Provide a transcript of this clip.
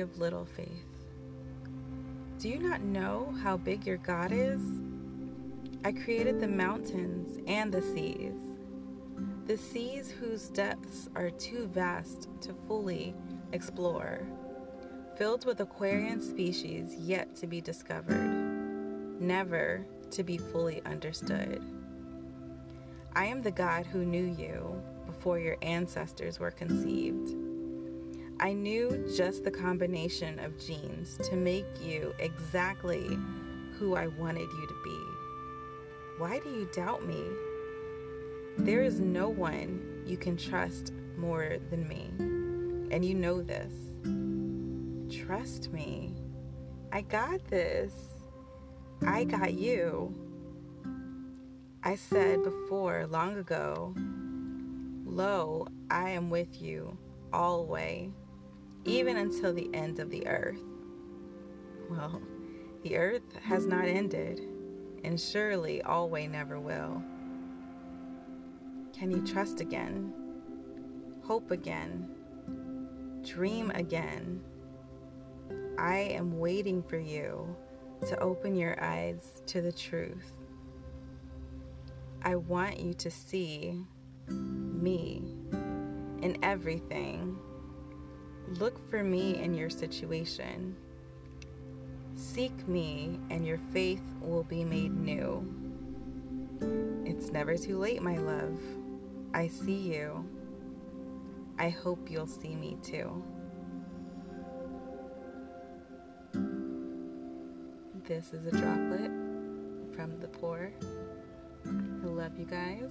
of little faith? Do you not know how big your God is? I created the mountains and the seas, the seas whose depths are too vast to fully explore, filled with aquarian species yet to be discovered, never to be fully understood. I am the God who knew you before your ancestors were conceived. I knew just the combination of genes to make you exactly who I wanted you to be. Why do you doubt me? There is no one you can trust more than me, and you know this. Trust me. I got this. I got you. I said before, long ago, Lo, I am with you always, even until the end of the earth. Well, the earth has not ended, and surely always never will. Can you trust again? Hope again? Dream again? I am waiting for you to open your eyes to the truth. I want you to see me in everything. Look for me in your situation. Seek me, and your faith will be made new. It's never too late, my love. I see you. I hope you'll see me too. This is a droplet from the poor. I love you guys.